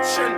direction.